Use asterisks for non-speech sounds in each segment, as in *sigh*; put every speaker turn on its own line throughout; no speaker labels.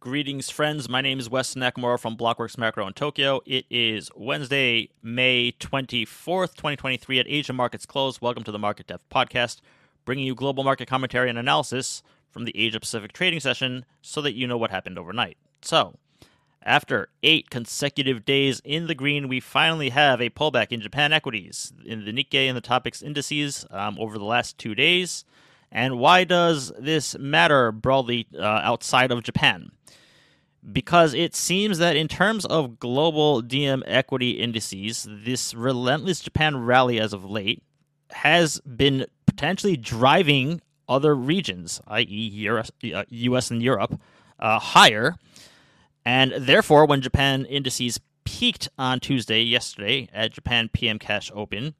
Greetings, friends. My name is Wes Nakamura from Blockworks Macro in Tokyo. It is Wednesday, May 24th, 2023 at Asian Markets Close. Welcome to the Market Depth Podcast, bringing you global market commentary and analysis from the Asia Pacific trading session so that you know what happened overnight. So, after eight consecutive days in the green, we finally have a pullback in Japan equities in the Nikkei and the Topix indices um, over the last two days. And why does this matter broadly uh, outside of Japan? Because it seems that in terms of global DM equity indices, this relentless Japan rally as of late has been potentially driving other regions, i.e., US uh, and Europe, uh, higher. And therefore, when Japan indices peaked on Tuesday, yesterday, at Japan PM Cash Open,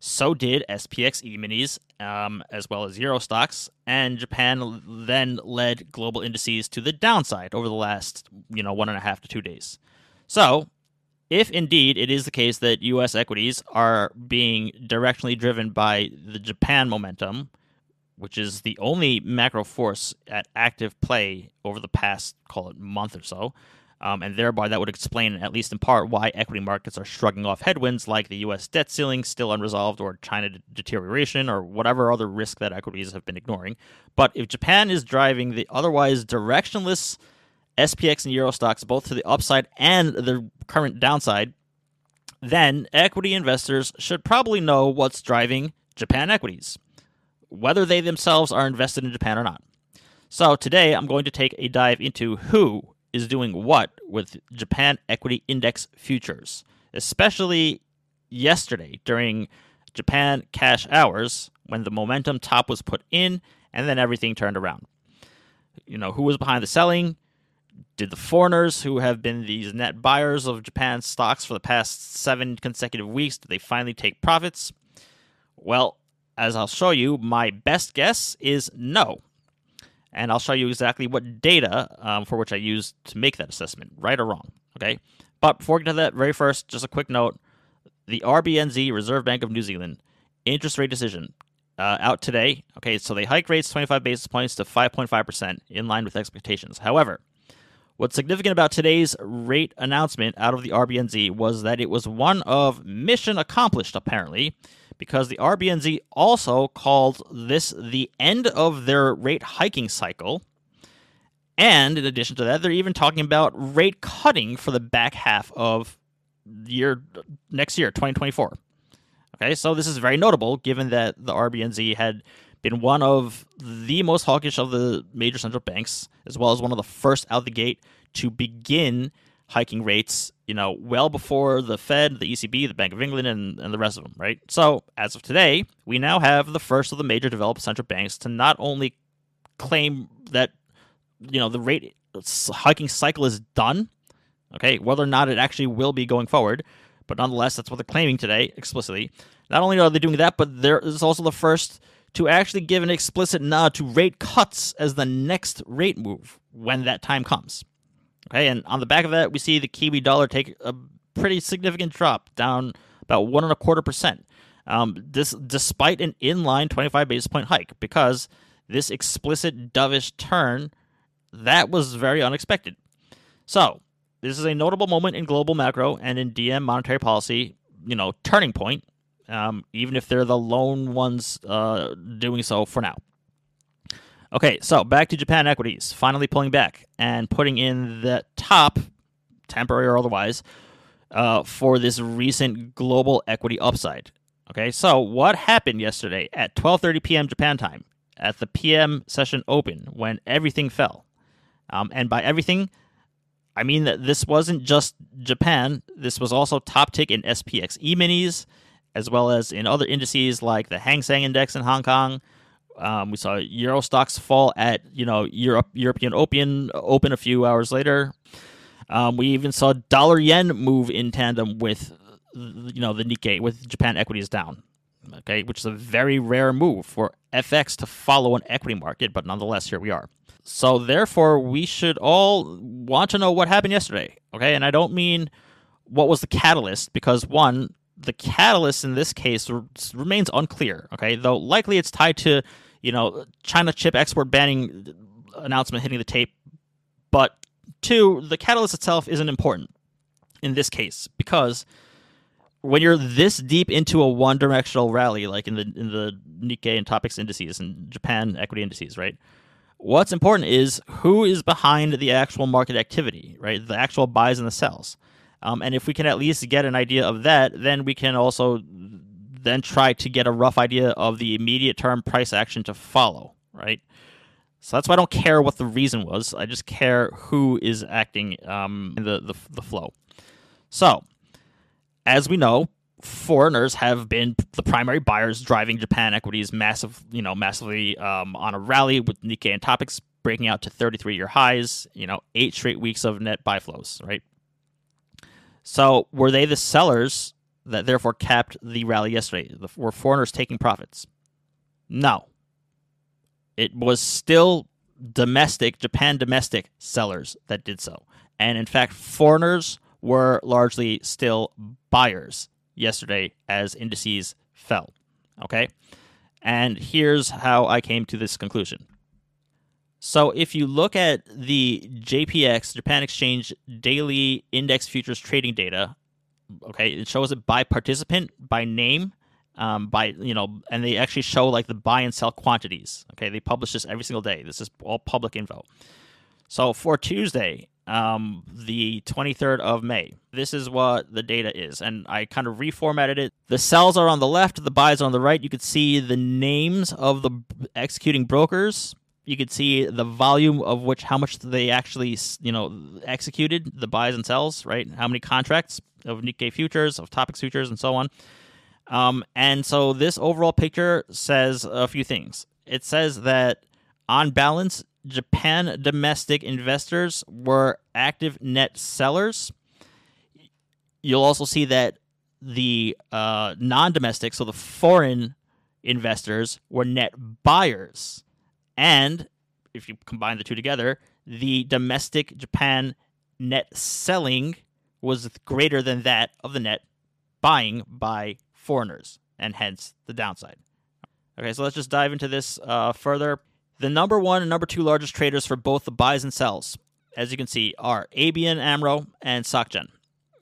so did SPX E-minis, um, as well as Euro Stoxx, and Japan then led global indices to the downside over the last, you know, one and a half to two days. So, if indeed it is the case that U.S. equities are being directionally driven by the Japan momentum, which is the only macro force at active play over the past, call it month or so, um, and thereby that would explain, at least in part, why equity markets are shrugging off headwinds like the U.S. debt ceiling still unresolved, or China deterioration, or whatever other risk that equities have been ignoring. But if Japan is driving the otherwise directionless SPX and Euro Stoxx both to the upside and the current downside, then equity investors should probably know what's driving Japan equities, whether they themselves are invested in Japan or not. So today I'm going to take a dive into who is doing what with Japan Equity Index futures, especially yesterday during Japan cash hours when the momentum top was put in and then everything turned around. You know, who was behind the selling? Did the foreigners who have been these net buyers of Japan's stocks for the past seven consecutive weeks, did they finally take profits? Well, as I'll show you, my best guess is no and I'll show you exactly what data um, for which I used to make that assessment, right or wrong. Okay, but before we get to that, very first, just a quick note: the RBNZ, Reserve Bank of New Zealand, interest rate decision uh, out today. Okay, so they hiked rates 25 basis points to 5.5 percent, in line with expectations. However, What's significant about today's rate announcement out of the RBNZ was that it was one of mission accomplished, apparently, because the RBNZ also called this the end of their rate hiking cycle. And in addition to that, they're even talking about rate cutting for the back half of year next year, 2024. Okay, so this is very notable given that the RBNZ had been one of the most hawkish of the major central banks, as well as one of the first out the gate to begin hiking rates, you know, well before the Fed, the ECB, the Bank of England, and, and the rest of them, right? So, as of today, we now have the first of the major developed central banks to not only claim that, you know, the rate hiking cycle is done, okay, whether or not it actually will be going forward, but nonetheless, that's what they're claiming today explicitly. Not only are they doing that, but there is also the first to actually give an explicit nod to rate cuts as the next rate move when that time comes. Okay, and on the back of that, we see the Kiwi dollar take a pretty significant drop, down about one and a quarter percent. Um, this despite an inline 25 basis point hike, because this explicit dovish turn that was very unexpected. So this is a notable moment in global macro and in DM monetary policy. You know, turning point. Um, even if they're the lone ones uh, doing so for now. Okay, so back to Japan equities, finally pulling back and putting in the top, temporary or otherwise, uh, for this recent global equity upside. Okay, so what happened yesterday at 12:30 p.m. Japan time at the PM session open when everything fell? Um, and by everything, I mean that this wasn't just Japan. This was also top tick in SPX E-minis, as well as in other indices like the Hang Seng Index in Hong Kong, um, we saw Euro Stoxx fall at you know Europe European Opium open a few hours later. Um, we even saw dollar yen move in tandem with you know the Nikkei with Japan equities down. Okay, which is a very rare move for FX to follow an equity market, but nonetheless here we are. So therefore, we should all want to know what happened yesterday. Okay, and I don't mean what was the catalyst because one, the catalyst in this case remains unclear. Okay, though likely it's tied to you know, China chip export banning announcement hitting the tape But two, the catalyst itself isn't important in this case because when you're this deep into a one directional rally, like in the in the Nikkei and Topix indices and Japan equity indices, right? What's important is who is behind the actual market activity, right? The actual buys and the sells. Um, and if we can at least get an idea of that, then we can also then try to get a rough idea of the immediate term price action to follow, right? So that's why I don't care what the reason was. I just care who is acting um, in the, the, the flow. So, as we know, foreigners have been the primary buyers driving Japan equities massive, you know, massively um, on a rally with Nikkei and Topix breaking out to 33-year highs. You know, eight straight weeks of net buy flows, right? So, were they the sellers that therefore capped the rally yesterday? Were foreigners taking profits? No. It was still domestic, Japan domestic sellers that did so. And in fact, foreigners were largely still buyers yesterday as indices fell. Okay? And here's how I came to this conclusion. So if you look at the JPX, Japan Exchange daily index futures trading data, okay, it shows it by participant, by name, um, by you know, and they actually show like the buy and sell quantities. Okay, they publish this every single day. This is all public info. So for Tuesday, um, the 23rd of May, this is what the data is, and I kind of reformatted it. The sells are on the left, the buys are on the right. You could see the names of the executing brokers. You could see the volume of which, how much they actually, you know, executed the buys and sells, right? How many contracts of Nikkei futures, of Topix futures, and so on. Um, and so this overall picture says a few things. It says that on balance, Japan domestic investors were active net sellers. You'll also see that the uh, non domestic, so the foreign investors, were net buyers. And if you combine the two together, the domestic Japan net selling was greater than that of the net buying by foreigners, and hence the downside. Okay, so let's just dive into this uh, further. The number one and number two largest traders for both the buys and sells, as you can see, are ABN AMRO and SocGen.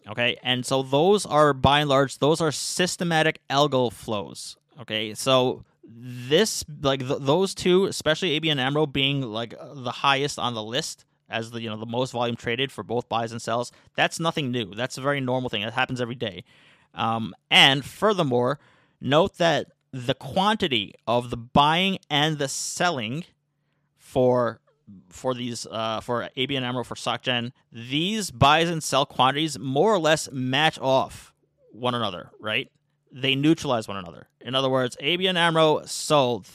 Okay, and so those are by and large, those are systematic algo flows. Okay, so this, like th- those two, especially ABN AMRO being like the highest on the list as the you know the most volume traded for both buys and sells, that's nothing new. That's a very normal thing. That happens every day. Um, and furthermore, note that the quantity of the buying and the selling for for these uh, for ABN AMRO for SocGen, these buys and sell quantities more or less match off one another, right? They neutralize one another. In other words, ABN AMRO sold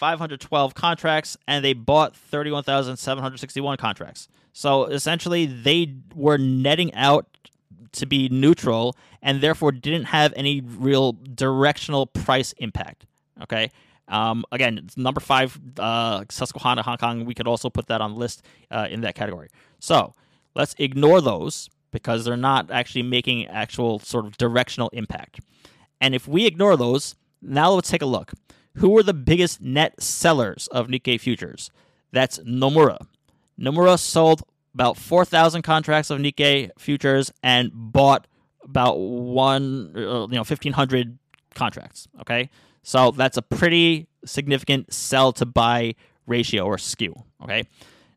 31,512 contracts and they bought 31,761 contracts. So essentially, they were netting out to be neutral and therefore didn't have any real directional price impact. Okay. Um, again, number five, uh, Susquehanna, Hong Kong. We could also put that on the list uh, in that category. So let's ignore those because they're not actually making actual sort of directional impact. And if we ignore those, now let's take a look. Who are the biggest net sellers of Nikkei futures? That's Nomura. Nomura sold about 4,000 contracts of Nikkei futures and bought about one, uh, you know, 1,500 contracts. Okay. So that's a pretty significant sell to buy ratio or skew. Okay.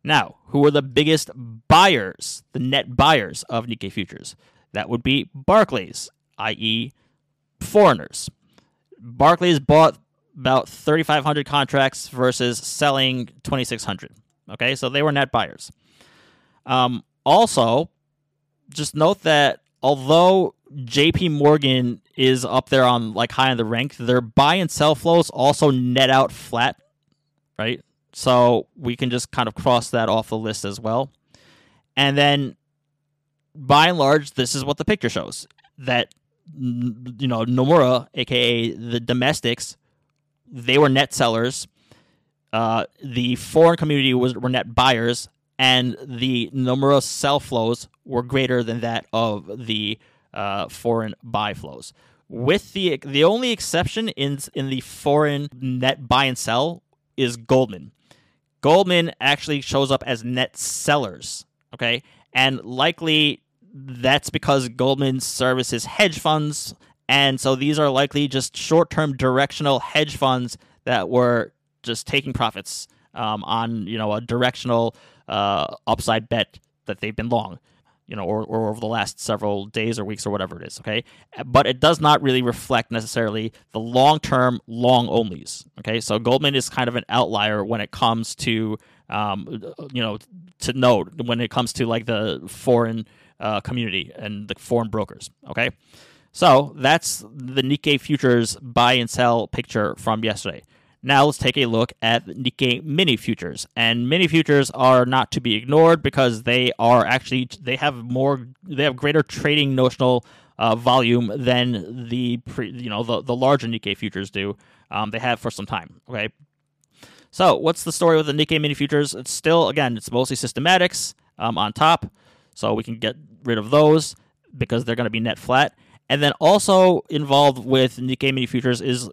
Now, who are the biggest buyers, the net buyers of Nikkei futures? That would be Barclays, i.e., foreigners. Barclays bought about 3,500 contracts versus selling 2,600. Okay, so they were net buyers. Um, also, just note that although JP Morgan is up there on like high in the rank, their buy and sell flows also net out flat, right? So we can just kind of cross that off the list as well. And then by and large, this is what the picture shows that you know Nomura, aka the domestics, they were net sellers. Uh, the foreign community was were net buyers, and the Nomura sell flows were greater than that of the uh, foreign buy flows. With the the only exception in in the foreign net buy and sell is Goldman. Goldman actually shows up as net sellers. Okay. And likely that's because Goldman services hedge funds. And so these are likely just short term directional hedge funds that were just taking profits um, on, you know, a directional uh, upside bet that they've been long you know, or, or over the last several days or weeks or whatever it is, okay? But it does not really reflect necessarily the long term long onlys, okay? So Goldman is kind of an outlier when it comes to, um, you know, to note when it comes to like the foreign uh, community and the foreign brokers, okay? So that's the Nikkei futures buy and sell picture from yesterday. Now let's take a look at Nikkei mini futures. And mini futures are not to be ignored because they are actually they have more they have greater trading notional uh, volume than the pre, you know the the larger Nikkei futures do. Um, they have for some time. Okay. So what's the story with the Nikkei mini futures? It's still again it's mostly systematics um, on top, so we can get rid of those because they're going to be net flat. And then also involved with Nikkei mini futures is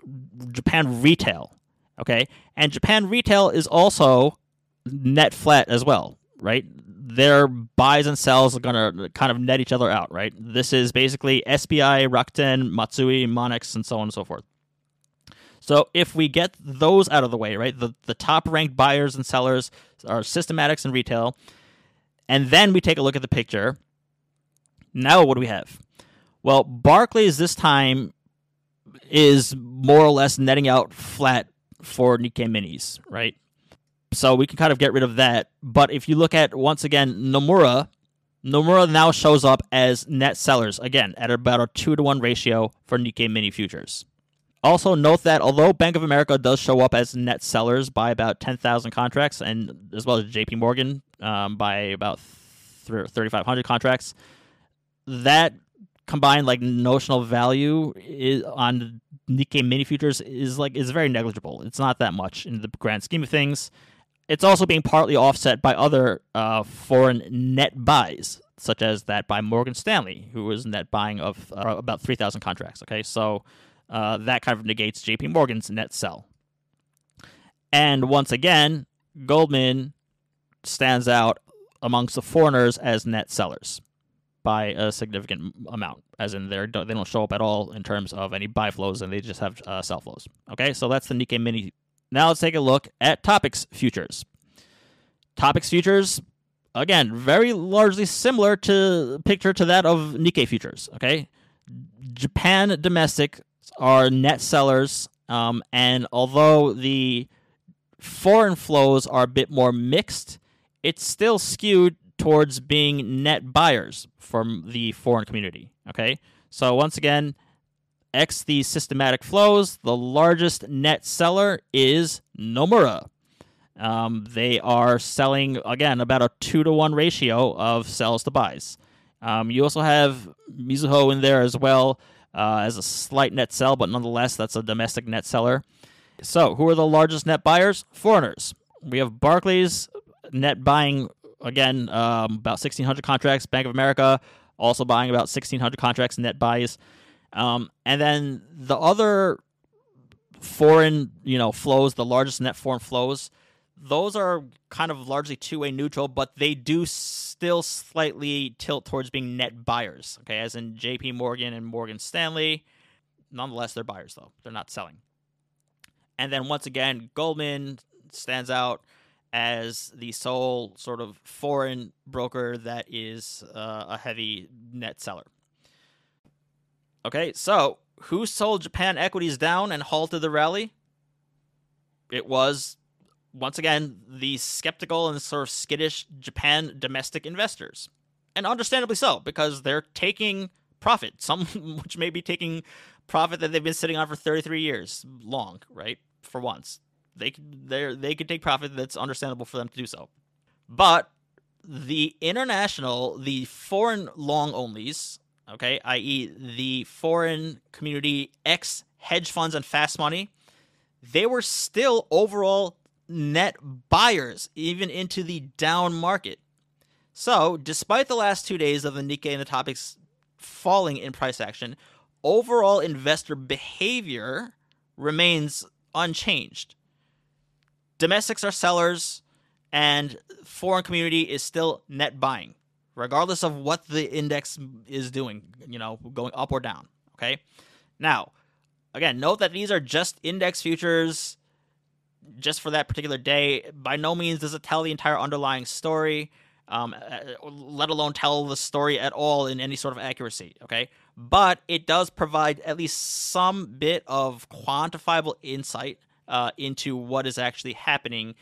Japan retail. Okay, and Japan retail is also net flat as well, right? Their buys and sells are gonna kind of net each other out, right? This is basically SBI, Rakuten, Matsui, Monex, and so on and so forth. So if we get those out of the way, right, the, the top ranked buyers and sellers are systematics and retail, and then we take a look at the picture. Now what do we have? Well, Barclays this time is more or less netting out flat for Nikkei minis, right? So we can kind of get rid of that. But if you look at once again Nomura, Nomura now shows up as net sellers again at about a two to one ratio for Nikkei mini futures. Also note that although Bank of America does show up as net sellers by about ten thousand contracts, and as well as J.P. Morgan um, by about thirty five hundred contracts, that combined like notional value is on Nikkei mini futures is like is very negligible. It's not that much in the grand scheme of things. It's also being partly offset by other uh, foreign net buys, such as that by Morgan Stanley, who was net buying of uh, about three thousand contracts. Okay, so uh, that kind of negates J.P. Morgan's net sell. And once again, Goldman stands out amongst the foreigners as net sellers by a significant amount, as in they they don't show up at all in terms of any buy flows, and they just have uh, sell flows. Okay, so that's the Nikkei Mini. Now let's take a look at Topix futures. Topix futures, again, very largely similar to picture to that of Nikkei futures. Okay, Japan domestic are net sellers, um, and although the foreign flows are a bit more mixed, it's still skewed towards being net buyers from the foreign community. Okay, so once again, X the systematic flows, the largest net seller is Nomura. Um, they are selling again about a two to one ratio of sells to buys. Um, you also have Mizuho in there as well uh, as a slight net sell, but nonetheless, that's a domestic net seller. So, who are the largest net buyers? Foreigners. We have Barclays net buying again, um, about 1,600 contracts. Bank of America also buying about 1,600 contracts net buys. Um, and then the other foreign, you know, flows, the largest net foreign flows, those are kind of largely two-way neutral, but they do still slightly tilt towards being net buyers. Okay, as in J.P. Morgan and Morgan Stanley. Nonetheless, they're buyers though; they're not selling. And then once again, Goldman stands out as the sole sort of foreign broker that is uh, a heavy net seller. Okay, so who sold Japan equities down and halted the rally? It was, once again, the skeptical and sort of skittish Japan domestic investors. And understandably so, because they're taking profit, *laughs* some which may be taking profit that they've been sitting on for 33 years long, right? For once they they they could take profit that's understandable for them to do so. But the international, the foreign long onlys, okay, i.e., the foreign community ex hedge funds and fast money, they were still overall net buyers even into the down market. So, despite the last two days of the Nikkei and the Topix falling in price action, overall investor behavior remains unchanged domestics are sellers and foreign community is still net buying, regardless of what the index is doing, you know, going up or down. Okay. Now, again, note that these are just index futures just for that particular day. By no means does it tell the entire underlying story, um, uh, let alone tell the story at all in any sort of accuracy. Okay. But it does provide at least some bit of quantifiable insight uh, into what is actually happening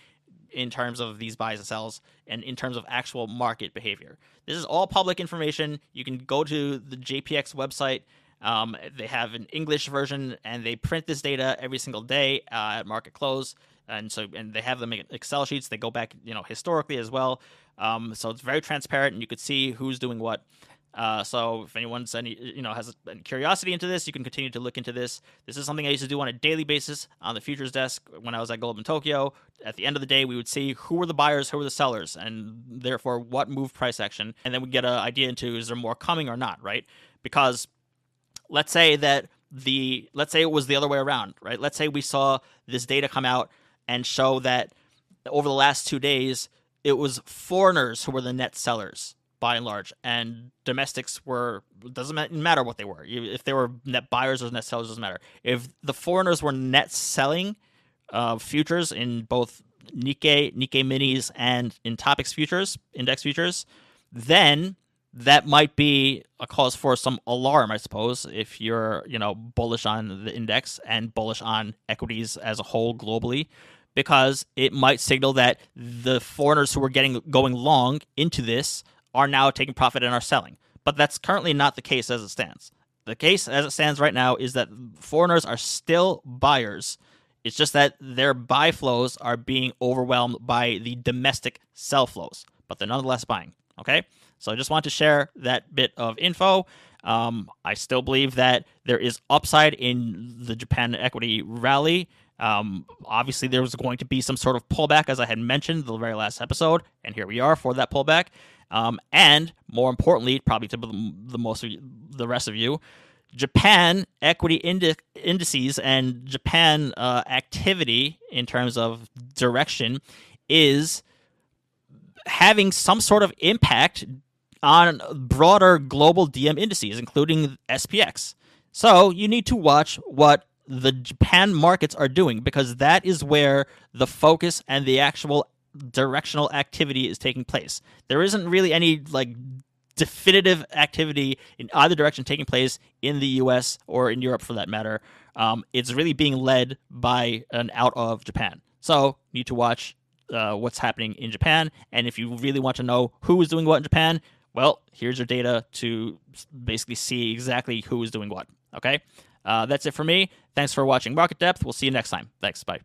in terms of these buys and sells and in terms of actual market behavior. This is all public information. You can go to the JPX website. Um, they have an English version and they print this data every single day uh, at market close. And so, and they have them in Excel sheets. They go back, you know, historically as well. Um, so it's very transparent, and you could see who's doing what. Uh, so if anyone's any you know has any curiosity into this, you can continue to look into this. This is something I used to do on a daily basis on the futures desk when I was at Goldman Tokyo. At the end of the day, we would see who were the buyers, who were the sellers, and therefore what moved price action, and then we get an idea into is there more coming or not, right? Because let's say that the let's say it was the other way around, right? Let's say we saw this data come out and show that over the last two days it was foreigners who were the net sellers by and large, and domestics were doesn't matter what they were. If they were net buyers or net sellers, doesn't matter. If the foreigners were net selling uh, futures in both Nikkei, Nikkei minis, and in Topix futures, index futures, then that might be a cause for some alarm, I suppose, if you're you know bullish on the index and bullish on equities as a whole globally because it might signal that the foreigners who were getting going long into this are now taking profit and are selling. But that's currently not the case as it stands. The case as it stands right now is that foreigners are still buyers. It's just that their buy flows are being overwhelmed by the domestic sell flows, but they're nonetheless buying. Okay? So I just want to share that bit of info. Um, I still believe that there is upside in the Japan equity rally. Um, obviously, there was going to be some sort of pullback, as I had mentioned the very last episode, and here we are for that pullback. Um, and more importantly, probably to the most of you, the rest of you, Japan equity indi- indices and Japan uh, activity in terms of direction is having some sort of impact on broader global DM indices, including SPX. So you need to watch what the Japan markets are doing because that is where the focus and the actual directional activity is taking place. There isn't really any like definitive activity in either direction taking place in the U.S. or in Europe for that matter. Um, it's really being led by an out of Japan. So need to watch uh, what's happening in Japan, and if you really want to know who is doing what in Japan, well, here's your data to basically see exactly who is doing what. Okay, uh, that's it for me. Thanks for watching Market Depth. We'll see you next time. Thanks. Bye.